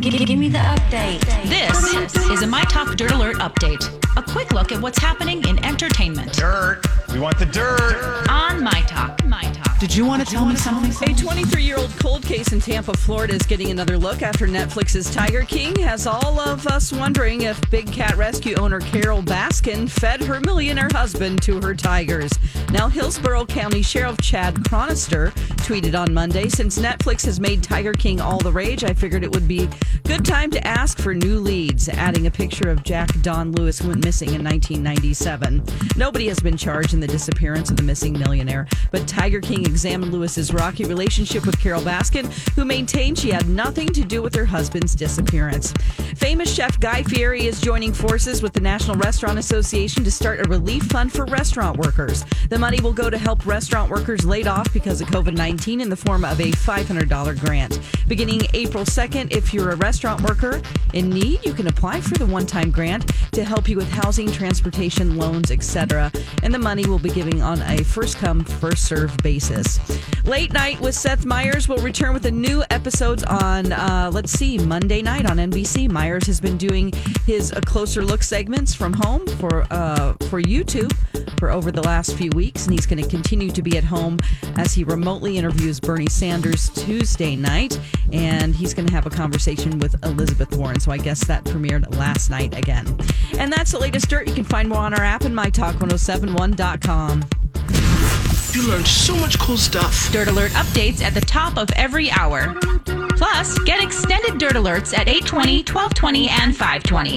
Give, give me the update. This is a My Talk Dirt Alert update. A quick look at what's happening in entertainment. Dirt. We want the dirt. On My Talk. My Talk. Did you want to tell me something? A 23 year old cold case in Tampa, Florida is getting another look after Netflix's Tiger King has all of us wondering if big cat rescue owner Carole Baskin fed her millionaire husband to her tigers. Now, Hillsborough County Sheriff Chad Chronister tweeted on Monday Since Netflix has made Tiger King all the rage, I figured it would be good time to ask for new leads, adding a picture of Jack Don Lewis who went missing in 1997. Nobody has been charged in the disappearance of the missing millionaire, but Tiger King examined Lewis's rocky relationship with Carole Baskin, who maintained she had nothing to do with her husband's disappearance. Famous chef Guy Fieri is joining forces with the National Restaurant Association to start a relief fund for restaurant workers. The money will go to help restaurant workers laid off because of COVID 19 in the form of a $500 grant. Beginning April 2nd, if you're a restaurant worker in need, you can apply for the one time grant to help you with housing, transportation, loans, etc. And the money will be given on a first come, first served basis. Late Night with Seth Meyers will return with a new episodes on, uh, let's see, Monday night on NBC. Meyers has been doing his uh, closer look segments from home for uh, for YouTube for over the last few weeks, and he's going to continue to be at home as he remotely interviews Bernie Sanders Tuesday night, and he's going to have a conversation with Elizabeth Warren. So I guess that premiered last night again. And that's the latest dirt. You can find more on our app and mytalk1071.com. You learned so much cool stuff. Dirt Alert updates at the top of every hour. Plus, get extended Dirt Alerts at 820, 1220, and 520.